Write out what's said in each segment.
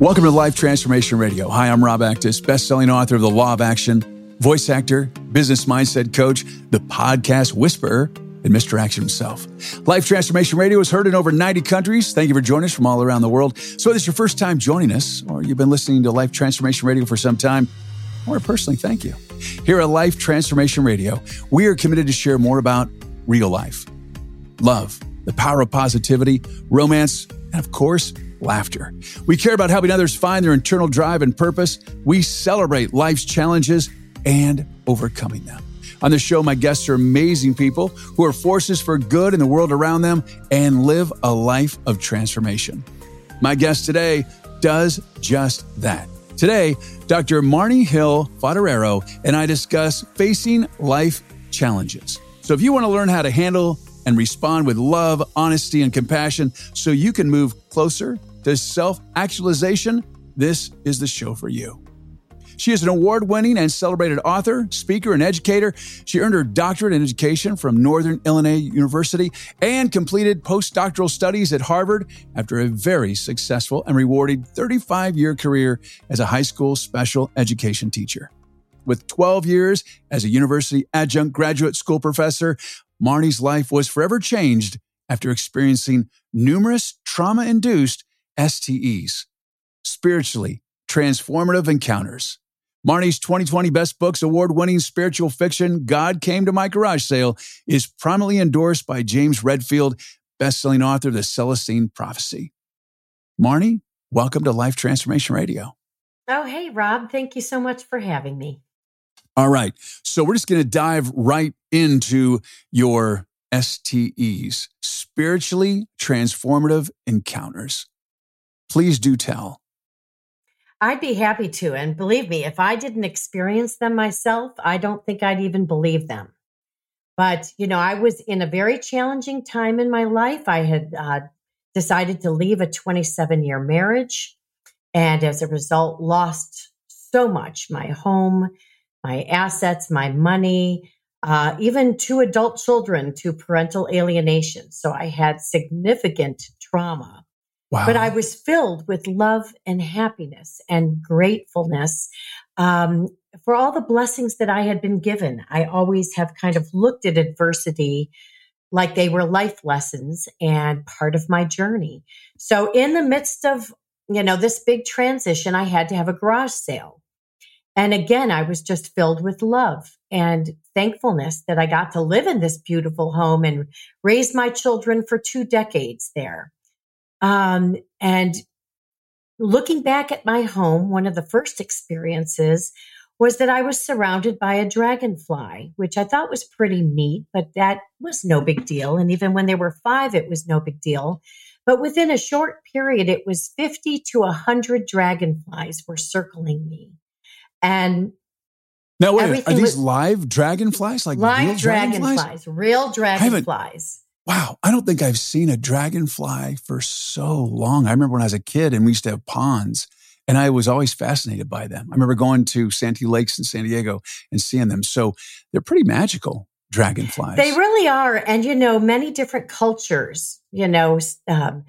Welcome to Life Transformation Radio. Hi, I'm Rob Actis, best-selling author of The Law of Action, voice actor, business mindset coach, the podcast whisperer, and Mr. Action himself. Life Transformation Radio is heard in over 90 countries. Thank you for joining us from all around the world. So whether it's your first time joining us or you've been listening to Life Transformation Radio for some time, I want to personally thank you. Here at Life Transformation Radio, we are committed to share more about real life, love, the power of positivity, romance, and of course, laughter. We care about helping others find their internal drive and purpose. We celebrate life's challenges and overcoming them. On the show, my guests are amazing people who are forces for good in the world around them and live a life of transformation. My guest today does just that. Today, Dr. Marni Hill Foderaro and I discuss facing life challenges. So if you want to learn how to handle and respond with love, honesty, and compassion so you can move closer to self actualization, this is the show for you. She is an award winning and celebrated author, speaker, and educator. She earned her doctorate in education from Northern Illinois University and completed postdoctoral studies at Harvard after a very successful and rewarding 35 year career as a high school special education teacher. With 12 years as a university adjunct graduate school professor, Marni's life was forever changed after experiencing numerous trauma induced STEs, spiritually transformative encounters. Marni's 2020 Best Books award winning spiritual fiction, God Came to My Garage Sale, is prominently endorsed by James Redfield, best-selling author of The Celestine Prophecy. Marni, welcome to Life Transformation Radio. Oh, hey, Rob. Thank you so much for having me. All right. So we're just going to dive right into your STEs, spiritually transformative encounters. Please do tell. I'd be happy to. And believe me, if I didn't experience them myself, I don't think I'd even believe them. But, you know, I was in a very challenging time in my life. I had uh, decided to leave a 27 year marriage. And as a result, lost so much my home, my assets, my money, uh, even two adult children to parental alienation. So I had significant trauma. Wow. But I was filled with love and happiness and gratefulness um, for all the blessings that I had been given. I always have kind of looked at adversity like they were life lessons and part of my journey. So, in the midst of you know this big transition, I had to have a garage sale. And again, I was just filled with love and thankfulness that I got to live in this beautiful home and raise my children for two decades there. Um, and looking back at my home, one of the first experiences was that I was surrounded by a dragonfly, which I thought was pretty neat, but that was no big deal. And even when they were five, it was no big deal. But within a short period, it was 50 to 100 dragonflies were circling me. And now, wait, are these live dragonflies? Like live real dragonflies? dragonflies? Real dragonflies. Wow, I don't think I've seen a dragonfly for so long. I remember when I was a kid and we used to have ponds and I was always fascinated by them. I remember going to Santee Lakes in San Diego and seeing them. So they're pretty magical dragonflies. They really are. And, you know, many different cultures, you know, um,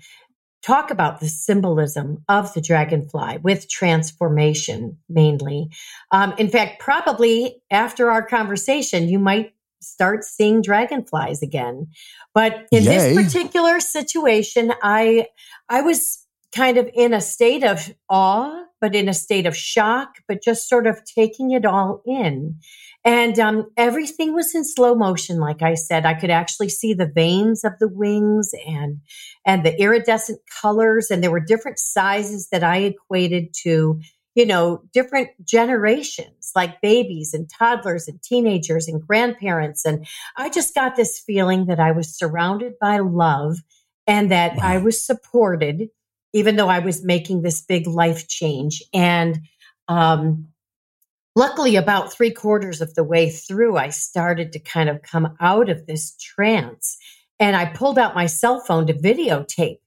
talk about the symbolism of the dragonfly with transformation mainly. Um, in fact, probably after our conversation, you might start seeing dragonflies again. But in Yay. this particular situation, I I was kind of in a state of awe, but in a state of shock, but just sort of taking it all in. And um, everything was in slow motion. Like I said, I could actually see the veins of the wings and and the iridescent colors, and there were different sizes that I equated to you know, different generations, like babies and toddlers and teenagers and grandparents. And I just got this feeling that I was surrounded by love and that wow. I was supported even though I was making this big life change. And um, luckily, about three quarters of the way through, I started to kind of come out of this trance. And I pulled out my cell phone to videotape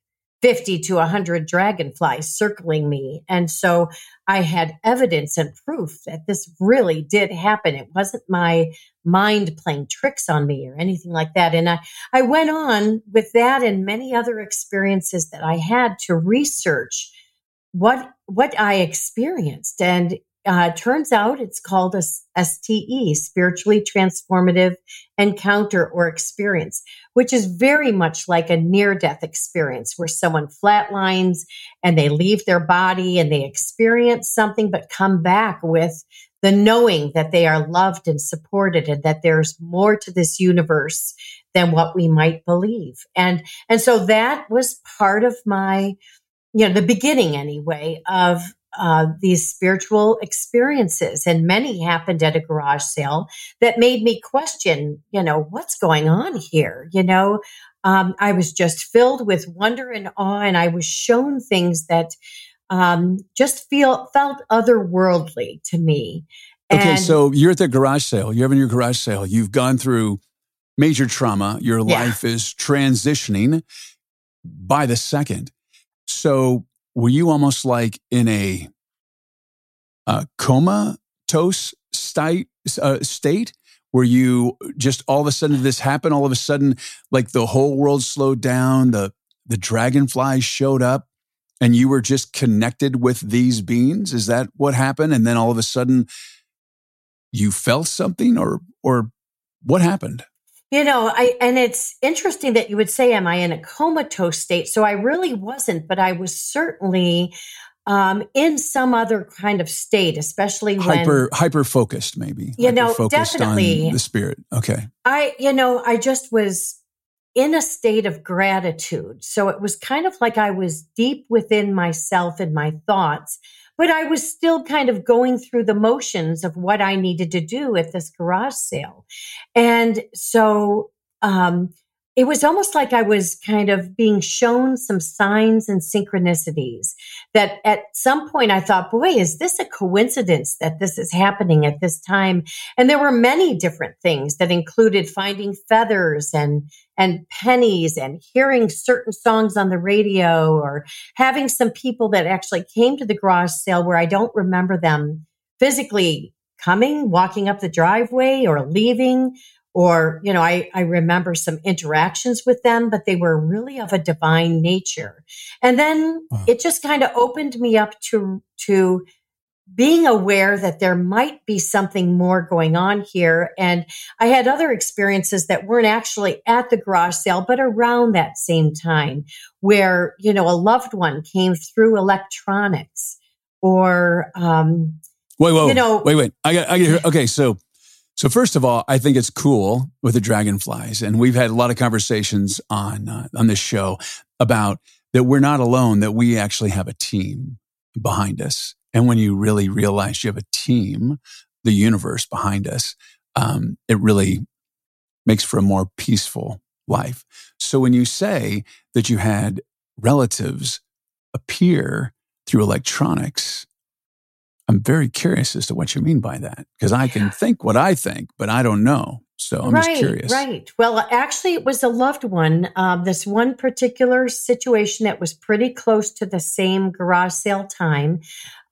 50 to 100 dragonflies circling me. And so I had evidence and proof that this really did happen. It wasn't my mind playing tricks on me or anything like that. And I, I went on with that and many other experiences that I had to research what what I experienced. And uh, turns out it's called a STE, spiritually transformative encounter or experience, which is very much like a near death experience where someone flatlines and they leave their body and they experience something, but come back with the knowing that they are loved and supported and that there's more to this universe than what we might believe. And, and so that was part of my, you know, the beginning anyway of uh, these spiritual experiences, and many happened at a garage sale that made me question, you know, what's going on here? You know, um, I was just filled with wonder and awe, and I was shown things that um, just feel felt otherworldly to me. Okay, so you're at the garage sale. You're having your garage sale. You've gone through major trauma. Your yeah. life is transitioning by the second. So were you almost like in a, a comatose state, uh, state where you just all of a sudden this happened? All of a sudden, like the whole world slowed down, the, the dragonflies showed up and you were just connected with these beings? Is that what happened? And then all of a sudden you felt something or, or what happened? You know, I and it's interesting that you would say, "Am I in a comatose state?" So I really wasn't, but I was certainly um, in some other kind of state, especially when hyper hyper focused, maybe. You know, definitely the spirit. Okay. I, you know, I just was in a state of gratitude. So it was kind of like I was deep within myself and my thoughts, but I was still kind of going through the motions of what I needed to do at this garage sale. And so, um, it was almost like I was kind of being shown some signs and synchronicities that at some point I thought, boy, is this a coincidence that this is happening at this time? And there were many different things that included finding feathers and, and pennies and hearing certain songs on the radio or having some people that actually came to the garage sale where I don't remember them physically coming, walking up the driveway or leaving or you know I, I remember some interactions with them but they were really of a divine nature. And then wow. it just kind of opened me up to to being aware that there might be something more going on here. And i had other experiences that weren't actually at the garage sale but around that same time where you know a loved one came through electronics or um wait wait you know wait wait. I got i got okay so so first of all, I think it's cool with the dragonflies, and we've had a lot of conversations on uh, on this show about that we're not alone; that we actually have a team behind us. And when you really realize you have a team, the universe behind us, um, it really makes for a more peaceful life. So when you say that you had relatives appear through electronics, I'm very curious as to what you mean by that because I can think what I think, but I don't know. So I'm right, just curious. Right. Well, actually, it was a loved one. Um, this one particular situation that was pretty close to the same garage sale time.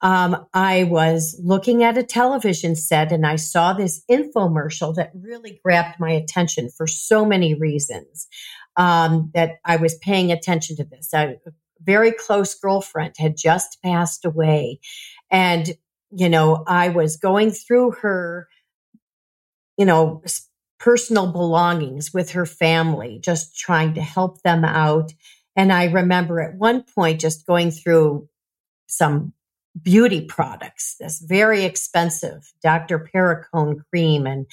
Um, I was looking at a television set and I saw this infomercial that really grabbed my attention for so many reasons. Um, that I was paying attention to this. A very close girlfriend had just passed away. And you know, I was going through her, you know, personal belongings with her family, just trying to help them out. And I remember at one point just going through some beauty products, this very expensive Dr. Perricone cream. And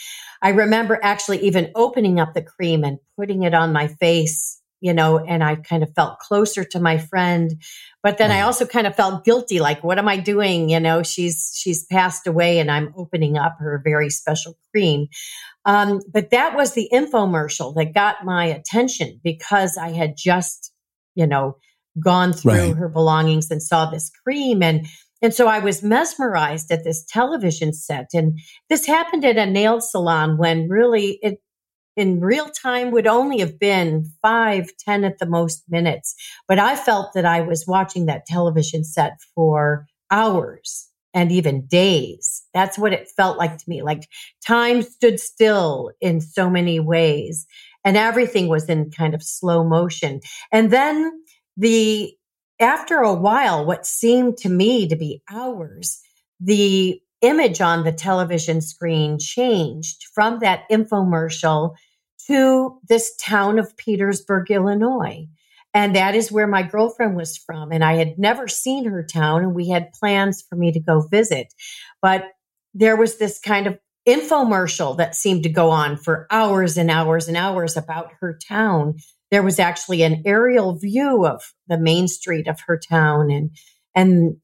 I remember actually even opening up the cream and putting it on my face you know, and I kind of felt closer to my friend. But then I mm. also kind of felt guilty, like, what am I doing? You know, she's she's passed away and I'm opening up her very special cream. Um, but that was the infomercial that got my attention because I had just, you know, gone through Right. her belongings and saw this cream and and so I was mesmerized at this television set and this happened at a nail salon when really it in real time would only have been five, ten at the most minutes. But I felt that I was watching that television set for hours and even days. That's what it felt like to me. Like time stood still in so many ways and everything was in kind of slow motion. And then the, after a while, what seemed to me to be hours, the image on the television screen changed from that infomercial to this town of Petersburg, Illinois. And that is where my girlfriend was from. And I had never seen her town, and we had plans for me to go visit. But there was this kind of infomercial that seemed to go on for hours and hours and hours about her town. There was actually an aerial view of the main street of her town and and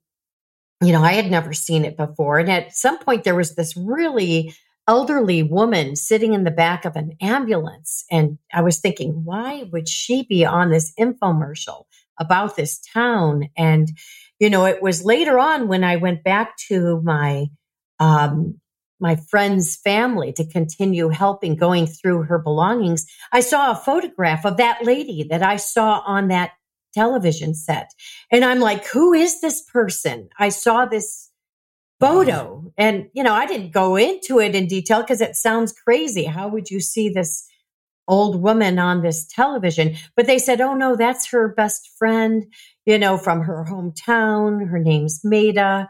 you know, I had never seen it before. And at some point there was this really elderly woman sitting in the back of an ambulance and I was thinking, why would she be on this infomercial about this town? And you know, it was later on when I went back to my um my friend's family to continue helping going through her belongings, I saw a photograph of that lady that I saw on that television set. And I'm like, who is this person? I saw this photo and, you know, I didn't go into it in detail because it sounds crazy. How would you see this old woman on this television? But they said, oh no, that's her best friend, you know, from her hometown. Her name's Maida.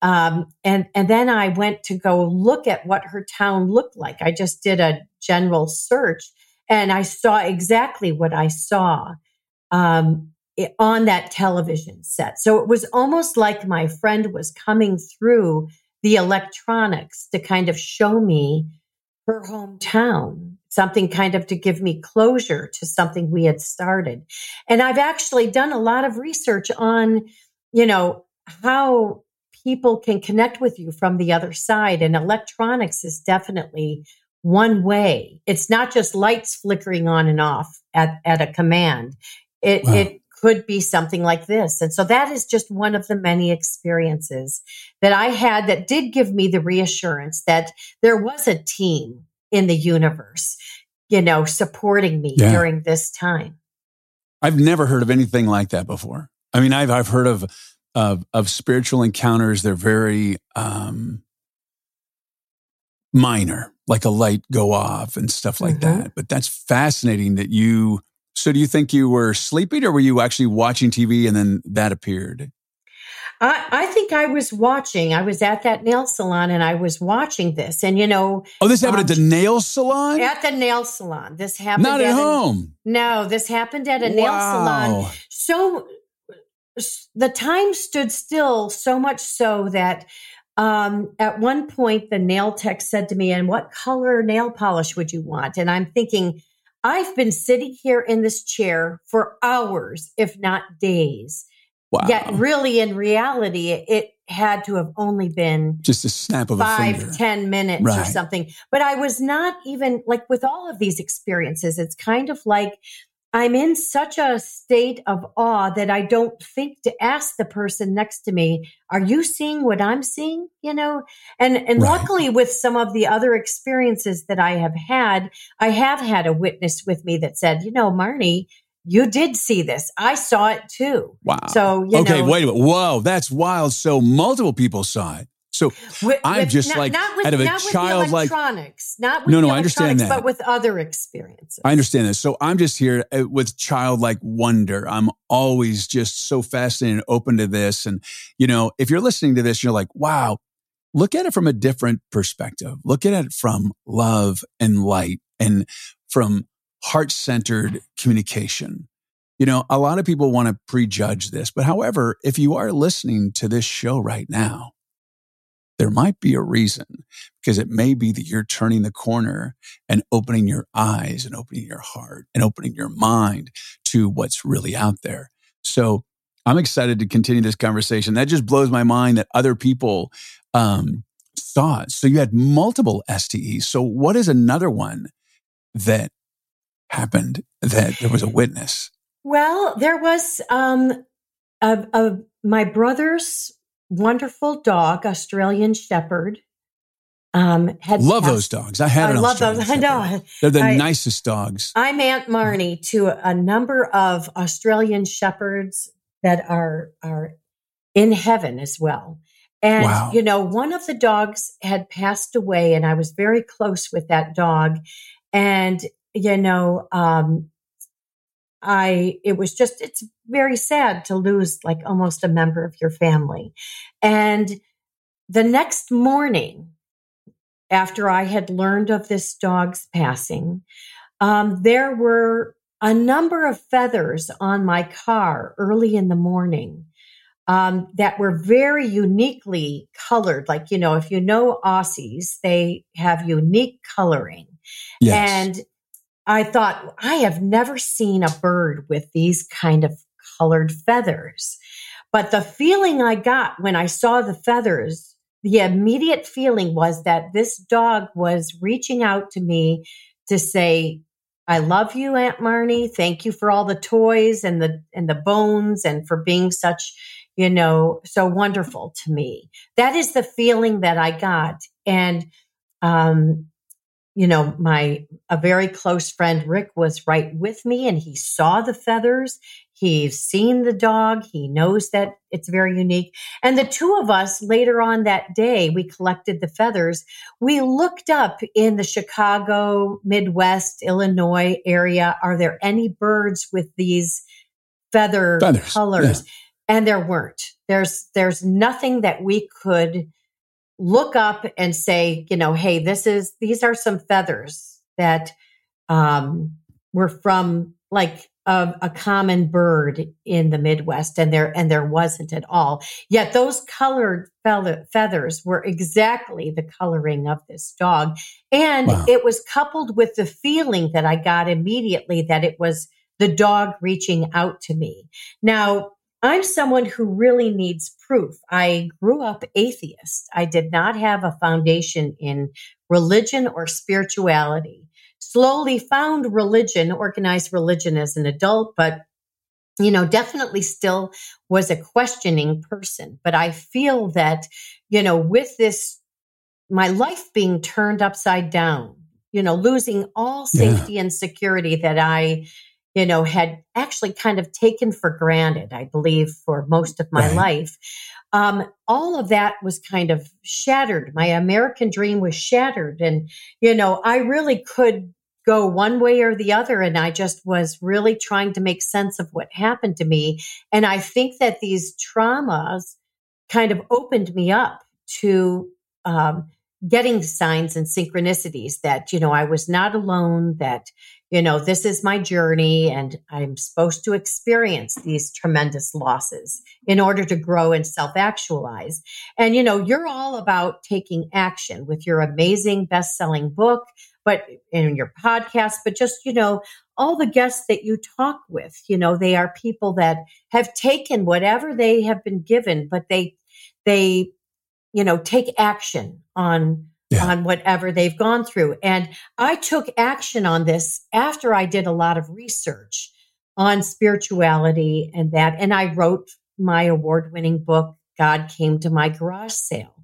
Um, and and then I went to go look at what her town looked like. I just did a general search, and I saw exactly what I saw um, on that television set. So it was almost like my friend was coming through the electronics to kind of show me her hometown, something kind of to give me closure to something we had started. And I've actually done a lot of research on, you know, how people can connect with you from the other side. And electronics is definitely one way. It's not just lights flickering on and off at, at a command. It, Wow. it could be something like this. And so that is just one of the many experiences that I had that did give me the reassurance that there was a team in the universe, you know, supporting me Yeah. during this time. I've never heard of anything like that before. I mean, I've I've heard of of of spiritual encounters. They're very um, minor, like a light go off and stuff like Mhm. that. But that's fascinating that you. So, do you think you were sleeping, or were you actually watching TV and then that appeared? I, I think I was watching. I was at that nail salon and I was watching this. And, you know, Oh, this happened Um, at the nail salon, at the nail salon, this happened. not at an- home. no, this happened at a nail salon. So the time stood still so much so that um, at one point the nail tech said to me, And what color nail polish would you want? And I'm thinking, I've been sitting here in this chair for hours, if not days. Wow. Yet, really, in reality, it had to have only been Just a snap of a five, finger. ten minutes or something. But I was not even like with all of these experiences, it's kind of like I'm in such a state of awe that I don't think to ask the person next to me, are you seeing what I'm seeing? You know? And and Right. luckily with some of the other experiences that I have had, I have had a witness with me that said, you know, Marni, you did see this. I saw it too. Wow. So, you okay, know, wait a minute. Whoa, that's wild. So multiple people saw it. So With, I'm just not, like, not with, out of a not with electronics, not with No, the no, I understand that. but with other experiences. I understand this. So I'm just here uh, with childlike wonder. I'm always just so fascinated and open to this. And, you know, if you're listening to this, you're like, wow, look at it from a different perspective. Look at it from love and light and from heart centered communication. You know, a lot of people want to prejudge this, but however, if you are listening to this show right now, there might be a reason because it may be that you're turning the corner and opening your eyes and opening your heart and opening your mind to what's really out there. So I'm excited to continue this conversation. That just blows my mind that other people um, it. So you had multiple STEs. So what is another one that happened that there was a witness? Well, there was um, a, a, my brother's wonderful dog, Australian Shepherd. Um, had love passed, those dogs. I had. I love those. I know. They're the I, nicest dogs. I'm Aunt Marni to a number of Australian shepherds that are are in heaven as well. And wow. you know, one of the dogs had passed away, and I was very close with that dog. And you know, um, I, it was just, it's very sad to lose like almost a member of your family. And the next morning, after I had learned of this dog's passing, um, there were a number of feathers on my car early in the morning um, that were very uniquely colored. Like, you know, if you know Aussies, they have unique coloring. Yes. And I thought, I have never seen a bird with these kind of colored feathers. But the feeling I got when I saw the feathers, the immediate feeling was that this dog was reaching out to me to say, I love you, Aunt Marni. Thank you for all the toys and the and the bones and for being such, you know, so wonderful to me. That is the feeling that I got. And um, you know, my a very close friend Rick was right with me and he saw the feathers. He's seen the dog. He knows that it's very unique. And the two of us later on that day, we collected the feathers. We looked up in the Chicago, Midwest, Illinois area. Are there any birds with these feather feathers, colors? Yeah. And there weren't. There's, there's nothing that we could look up and say, you know, hey, this is these are some feathers that um, were from like a, a, common bird in the Midwest, and there and there wasn't at all. Yet those colored feathers were exactly the coloring of this dog, and wow. it was coupled with the feeling that I got immediately that it was the dog reaching out to me. Now, I'm someone who really needs proof. I grew up atheist. I did not have a foundation in religion or spirituality. Slowly found religion, organized religion as an adult, but you know, definitely still was a questioning person. But I feel that, you know, with this, my life being turned upside down, you know, losing all safety yeah. and security that I you know, had actually kind of taken for granted, I believe, for most of my right. life. Um, all of that was kind of shattered. My American dream was shattered. And, you know, I really could go one way or the other. And I just was really trying to make sense of what happened to me. And I think that these traumas kind of opened me up to um, getting signs and synchronicities that, you know, I was not alone, that, you know, this is my journey and I'm supposed to experience these tremendous losses in order to grow and self actualize. And, you know, you're all about taking action with your amazing best selling book, but in your podcast, but just, you know, all the guests that you talk with, you know, they are people that have taken whatever they have been given, but they, they, you know, take action on yeah. on whatever they've gone through. And I took action on this after I did a lot of research on spirituality and that. And I wrote my award winning book, God Came to My Garage Sale.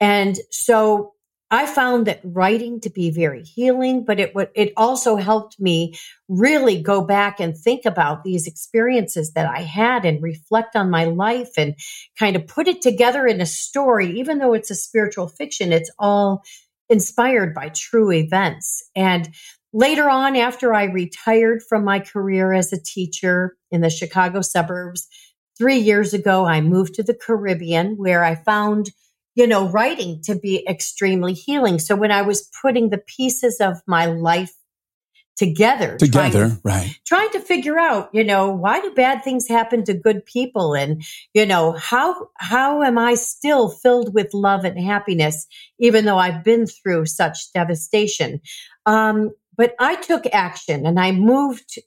And so I found that writing to be very healing, but it would, it also helped me really go back and think about these experiences that I had and reflect on my life and kind of put it together in a story. Even though it's a spiritual fiction, it's all inspired by true events. And later on, after I retired from my career as a teacher in the Chicago suburbs, three years ago, I moved to the Caribbean where I found you know, writing to be extremely healing. So when I was putting the pieces of my life together, together, trying, right. Trying to figure out, you know, why do bad things happen to good people? And, you know, how, how am I still filled with love and happiness, even though I've been through such devastation? Um, but I took action and I moved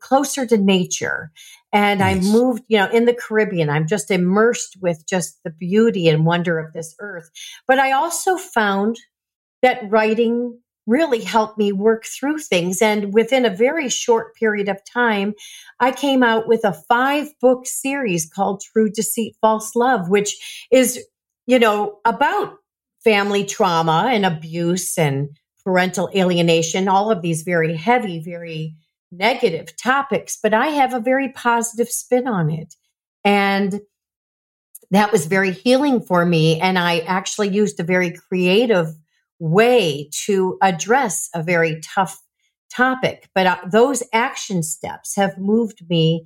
closer to nature. And I moved, you know, in the Caribbean. I'm just immersed with just the beauty and wonder of this earth. But I also found that writing really helped me work through things. And within a very short period of time, I came out with a five book series called True Deceit, False Love, which is, you know, about family trauma and abuse and parental alienation, all of these very heavy, very negative topics. But I have a very positive spin on it. And that was very healing for me. And I actually used a very creative way to address a very tough topic. But uh, those action steps have moved me,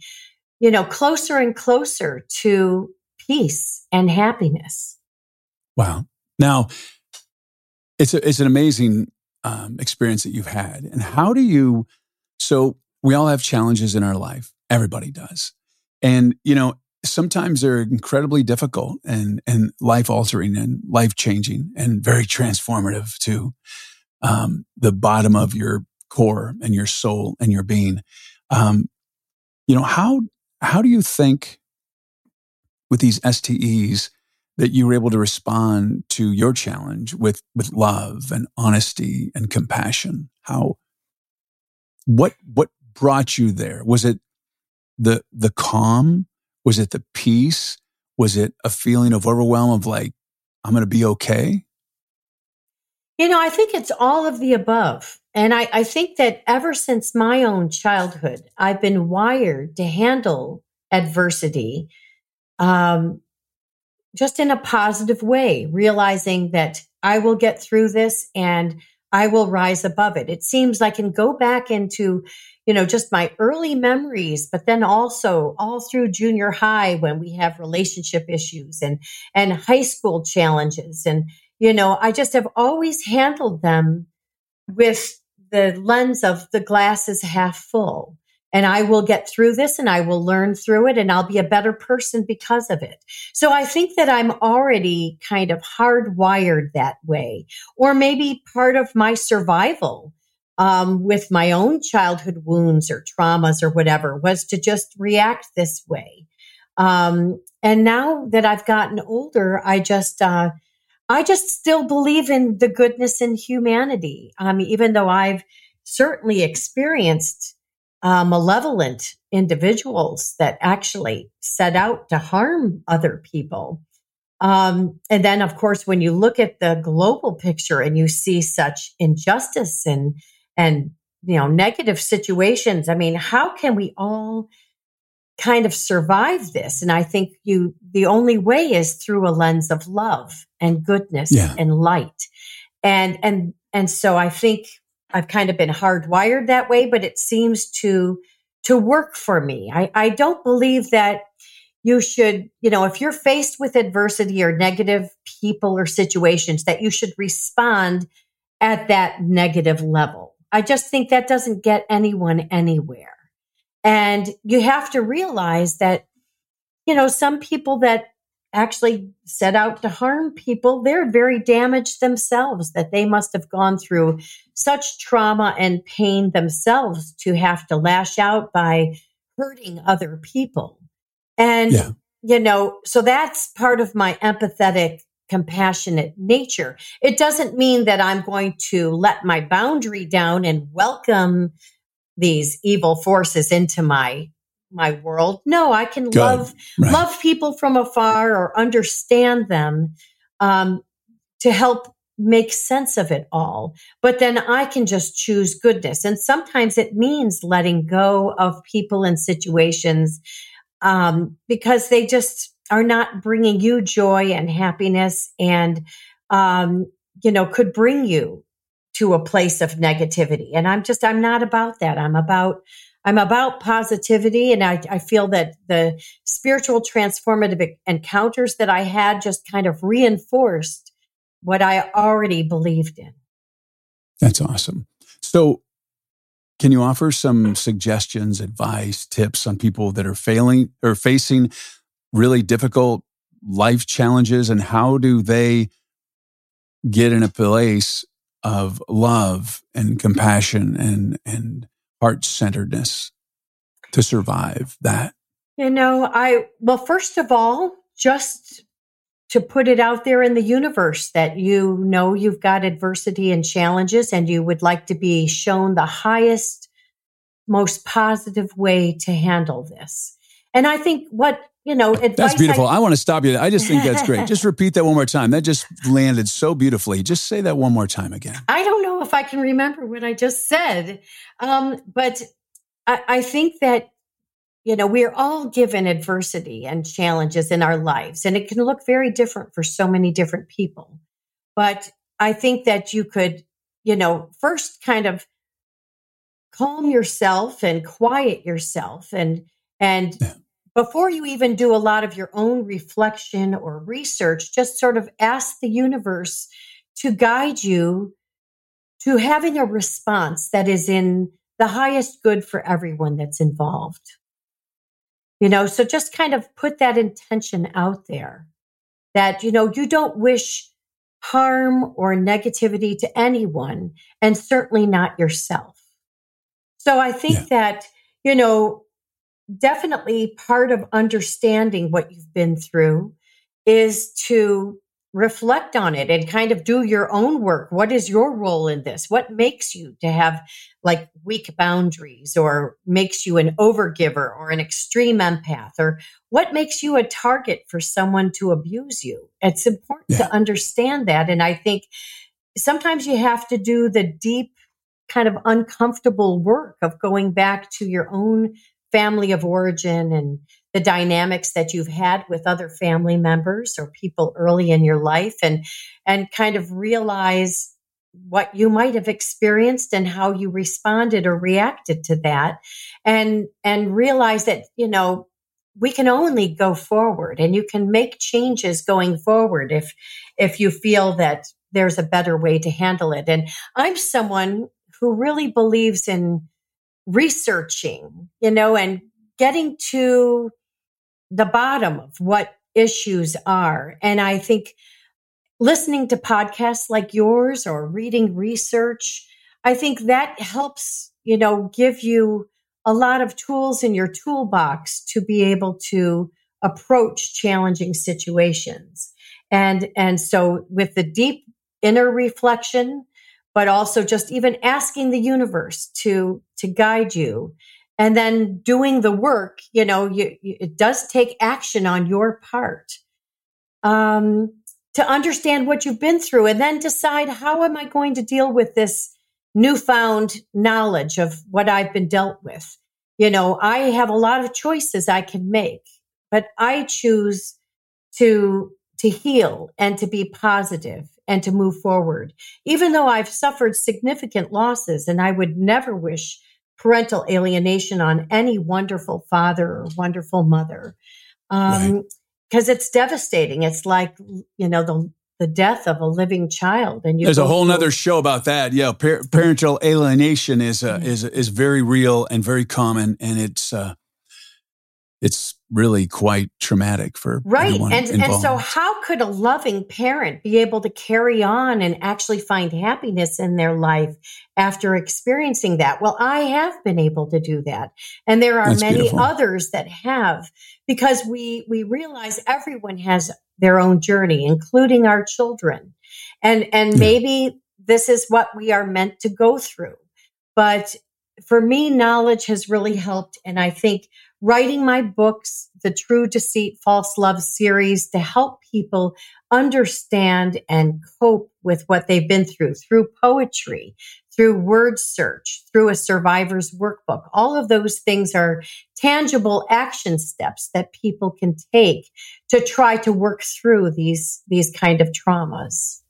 you know, closer and closer to peace and happiness. Wow. Now, it's a, it's an amazing um, experience that you've had. And how do you? So we all have challenges in our life. Everybody does. And you know, sometimes they're incredibly difficult and and life altering and life changing and very transformative to um, the bottom of your core and your soul and your being. Um, you know how how do you think with these STEs that you were able to respond to your challenge with with love and honesty and compassion? How what what brought you there? Was it the the calm was it the peace? Was it a feeling of overwhelm of like, I'm going to be okay? You know, I think it's all of the above. And I, I think that ever since my own childhood, I've been wired to handle adversity um, just in a positive way, realizing that I will get through this and I will rise above it. It seems I can go back into you know, just my early memories, but then also all through junior high when we have relationship issues and, and high school challenges. And, you know, I just have always handled them with the lens of the glass is half full. And I will get through this and I will learn through it and I'll be a better person because of it. So I think that I'm already kind of hardwired that way, or maybe part of my survival um, with my own childhood wounds or traumas or whatever was to just react this way. Um, and now that I've gotten older, I just, uh, I just still believe in the goodness in humanity. Um, even though I've certainly experienced uh, malevolent individuals that actually set out to harm other people. Um, and then, of course, when you look at the global picture and you see such injustice and and you know negative situations i mean how can we all kind of survive this and i think you the only way is through a lens of love and goodness yeah. and light and and and so i think i've kind of been hardwired that way but it seems to to work for me i i don't believe that you should you know if you're faced with adversity or negative people or situations that you should respond at that negative level I just think that doesn't get anyone anywhere. And you have to realize that, you know, some people that actually set out to harm people, they're very damaged themselves, that they must have gone through such trauma and pain themselves to have to lash out by hurting other people. And, yeah. you know, so that's part of my empathetic compassionate nature. It doesn't mean that I'm going to let my boundary down and welcome these evil forces into my my world. No, I can Good. love right. love people from afar or understand them um, to help make sense of it all. But then I can just choose goodness, and sometimes it means letting go of people and situations um, because they just are not bringing you joy and happiness and, um, you know, could bring you to a place of negativity. And I'm just, I'm not about that. I'm about, I'm about positivity. And I, I feel that the spiritual transformative encounters that I had just kind of reinforced what I already believed in. That's awesome. So, can you offer some suggestions, advice, tips on people that are failing or facing really difficult life challenges and how do they get in a place of love and compassion and and heart centeredness to survive that? You know i well first of all just to put it out there in the universe that you know you've got adversity and challenges and you would like to be shown the highest most positive way to handle this. And i think what you know that's beautiful. I, I want to stop you i just think that's great. Just repeat that one more time. That just landed so beautifully. Just say that one more time again. I don't know if i can remember what i just said um, but I, I think that you know, we're all given adversity and challenges in our lives, and it can look very different for so many different people. But I think that you could, you know, first kind of calm yourself and quiet yourself and and. Before you even do a lot of your own reflection or research just sort of ask the universe to guide you to having a response that is in the highest good for everyone that's involved you know, so just kind of put that intention out there that, you know, you don't wish harm or negativity to anyone and certainly not yourself. So I think yeah. that, you know, definitely part of understanding what you've been through is to reflect on it and kind of do your own work. What is your role in this? What makes you to have like weak boundaries or makes you an overgiver or an extreme empath or what makes you a target for someone to abuse you? It's important yeah. to understand that. And I think sometimes you have to do the deep kind of uncomfortable work of going back to your own family of origin and the dynamics that you've had with other family members or people early in your life and and kind of realize what you might have experienced and how you responded or reacted to that. And and realize that you know we can only go forward and you can make changes going forward if if you feel that there's a better way to handle it. And i'm someone who really believes in researching you know and getting to the bottom of what issues are. And I think listening to podcasts like yours or reading research, I think that helps, you know, give you a lot of tools in your toolbox to be able to approach challenging situations. And, and so with the deep inner reflection, but also just even asking the universe to, to guide you. And then doing the work you know you, you, it does take action on your part um, to understand what you've been through and then decide how am i going to deal with this newfound knowledge of what i've been dealt with? You know i have a lot of choices i can make but i choose to to heal and to be positive and to move forward even though i've suffered significant losses and i would never wish parental alienation on any wonderful father or wonderful mother. Um, right because it's devastating. It's like you know the the death of a living child, and there's a whole other show about that. Yeah, par- parental alienation is uh, mm-hmm. is is very real and very common, and it's uh, it's really quite traumatic for right and involved. and so how could a loving parent be able to carry on and actually find happiness in their life after experiencing that well i have been able to do that and there are That's many beautiful. others that have because we we realize everyone has their own journey including our children and and yeah. maybe this is what we are meant to go through but for me knowledge has really helped and i think writing my books, the True Deceit, False Love series to help people understand and cope with what they've been through through poetry, through word search, through a survivor's workbook. All of those things are tangible action steps that people can take to try to work through these, these kind of traumas.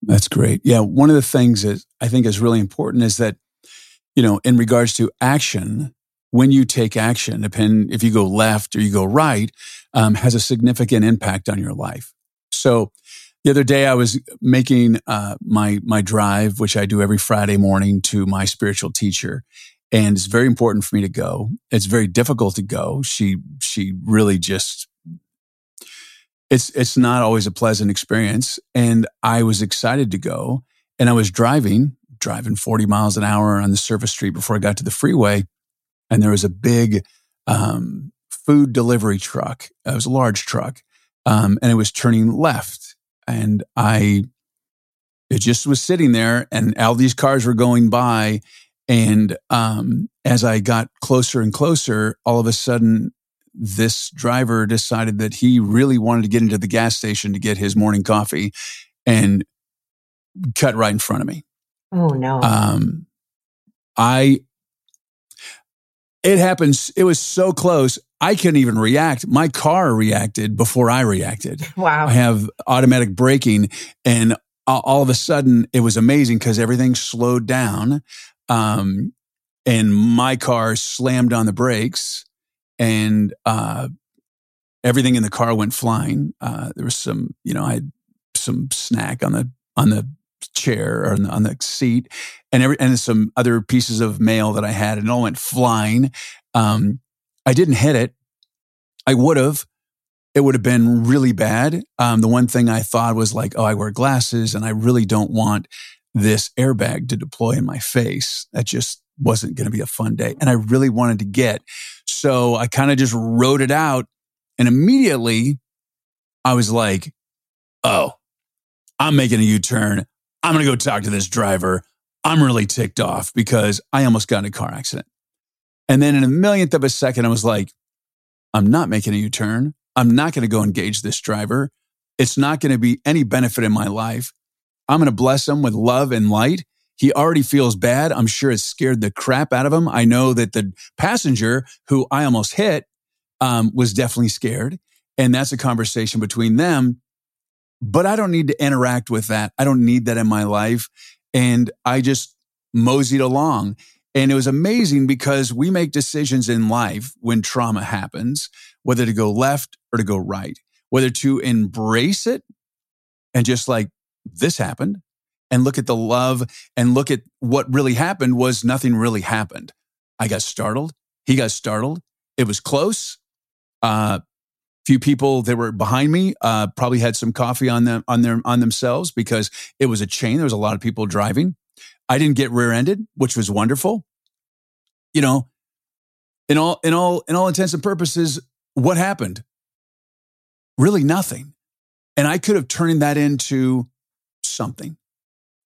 That's great. Yeah. One of the things that I think is really important is that, you know, in regards to action, when you take action, depend if you go left or you go right, um, has a significant impact on your life. So the other day I was making uh, my my drive, which I do every Friday morning to my spiritual teacher, and it's very important for me to go. It's very difficult to go. She she really just it's it's not always a pleasant experience, and I was excited to go, and I was driving driving 40 miles an hour on the surface street before I got to the freeway and there was a big um, food delivery truck. It was a large truck, um, and it was turning left. And I, it just was sitting there, and all these cars were going by. And um, as I got closer and closer, all of a sudden, this driver decided that he really wanted to get into the gas station to get his morning coffee and cut right in front of me. Oh no. Um, I, it happens. It was so close. I couldn't even react. My car reacted before I reacted. Wow. I have automatic braking and all of a sudden it was amazing because everything slowed down. Um, and my car slammed on the brakes and, uh, everything in the car went flying. Uh, there was some, you know, I had some snack on the, on the chair or on the, on the seat and every, and some other pieces of mail that I had and it all went flying. Um, I didn't hit it. I would have. It would have been really bad. Um, the one thing I thought was like, oh, I wear glasses and I really don't want this airbag to deploy in my face. That just wasn't going to be a fun day. And I really wanted to get. So I kind of just wrote it out. And immediately I was like, oh, I'm making a U turn. I'm going to go talk to this driver. I'm really ticked off because I almost got in a car accident. And then in a millionth of a second, I was like, I'm not making a U turn. I'm not going to go engage this driver. It's not going to be any benefit in my life. I'm going to bless him with love and light. He already feels bad. I'm sure it scared the crap out of him. I know that the passenger who I almost hit um, was definitely scared. And that's a conversation between them. But I don't need to interact with that. I don't need that in my life. And I just moseyed along. And it was amazing because we make decisions in life when trauma happens, whether to go left or to go right, whether to embrace it and just like this happened and look at the love and look at what really happened was nothing really happened. I got startled. He got startled. It was close. Uh, few people that were behind me uh, probably had some coffee on them on their on themselves because it was a chain. There was a lot of people driving. I didn't get rear-ended, which was wonderful. You know, in all in all in all intents and purposes, what happened? Really nothing. And I could have turned that into something.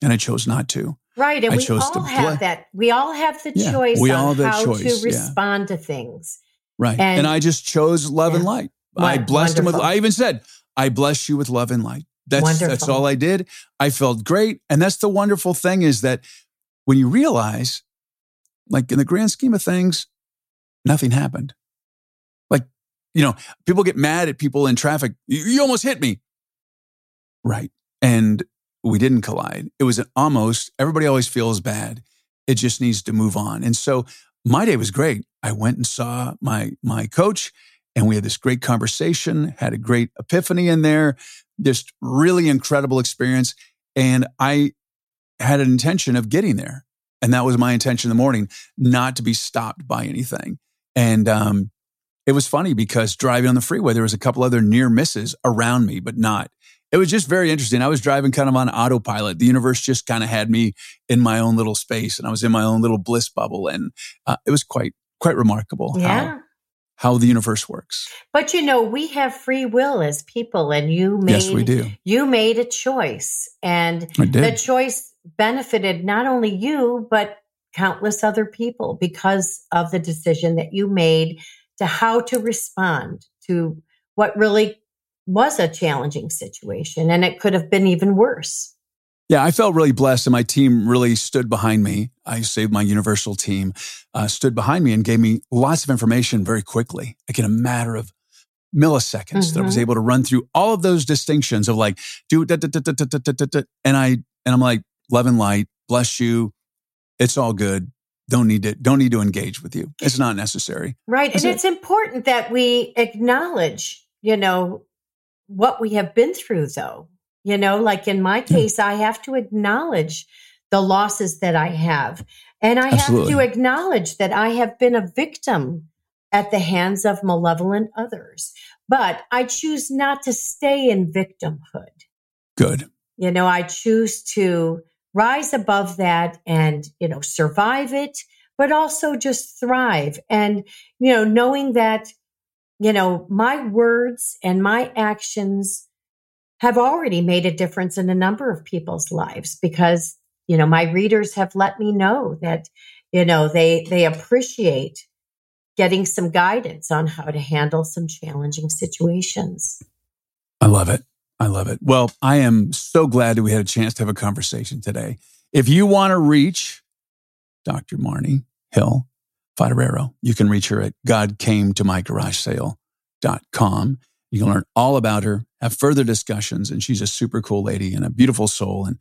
And I chose not to. Right. And I we all have that. We all have the yeah, choice we all on how choice, to respond yeah. to things. Right. And, and, I just chose love yeah. and light. I blessed Wonderful. him with, I even said, I bless you with love and light. That's, Wonderful. that's all I did. I felt great. And that's the wonderful thing is that when you realize, like in the grand scheme of things, nothing happened. Like, you know, people get mad at people in traffic. You, you almost hit me. Right. And we didn't collide. It was an almost, everybody always feels bad. It just needs to move on. And so my day was great. I went and saw my, my coach and we had this great conversation, had a great epiphany in there, just really incredible experience. And I had an intention of getting there. And that was my intention in the morning, not to be stopped by anything. And um, it was funny because driving on the freeway, there was a couple other near misses around me, but not. It was just very interesting. I was driving kind of on autopilot. The universe just kind of had me in my own little space, and I was in my own little bliss bubble, and uh, it was quite quite remarkable. Yeah. How, how the universe works. But you know, we have free will as people, and you made yes, we do. You made a choice, and the choice benefited not only you but countless other people because of the decision that you made to how to respond to what really was a challenging situation, and it could have been even worse. Yeah, I felt really blessed, and my team really stood behind me. I saved my Universal team, uh, stood behind me and gave me lots of information very quickly, like in a matter of milliseconds. Mm-hmm. That I was mm-hmm. able to run through all of those distinctions of like, do da, da, da, and I and I'm like, love and light, bless you. It's all good. Don't need to don't need to engage with you. It's not necessary. Right, That's and it. it's important that we acknowledge, you know, what we have been through, though you know, like in my hmm. case, I have to acknowledge the losses that I have. And I Absolutely. have to acknowledge that I have been a victim at the hands of malevolent others. But I choose not to stay in victimhood. Good. You know, I choose to rise above that and, you know, survive it, but also just thrive. And, you know, knowing that you know, my words and my actions have already made a difference in a number of people's lives because, you know, my readers have let me know that, you know, they, they appreciate getting some guidance on how to handle some challenging situations. I love it. I love it. Well, I am so glad that we had a chance to have a conversation today. If you want to reach Dr. Marni Hill Foderaro, you can reach her at godcametomygaragesale.com. You can learn all about her, have further discussions, and she's a super cool lady and a beautiful soul. And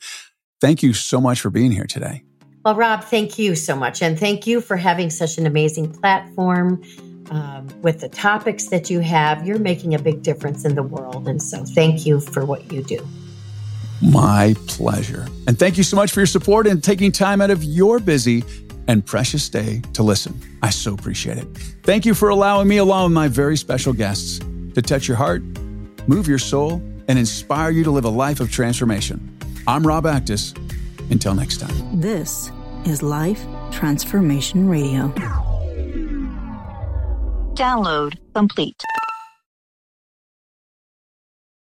thank you so much for being here today. Well, Rob, thank you so much. And thank you for having such an amazing platform um, with the topics that you have. You're making a big difference in the world. And so thank you for what you do. My pleasure. And thank you so much for your support and taking time out of your busy and precious day to listen. I so appreciate it. Thank you for allowing me, along with my very special guests, to touch your heart, move your soul, and inspire you to live a life of transformation. I'm Rob Actis. Until next time. This is Life Transformation Radio. Download complete.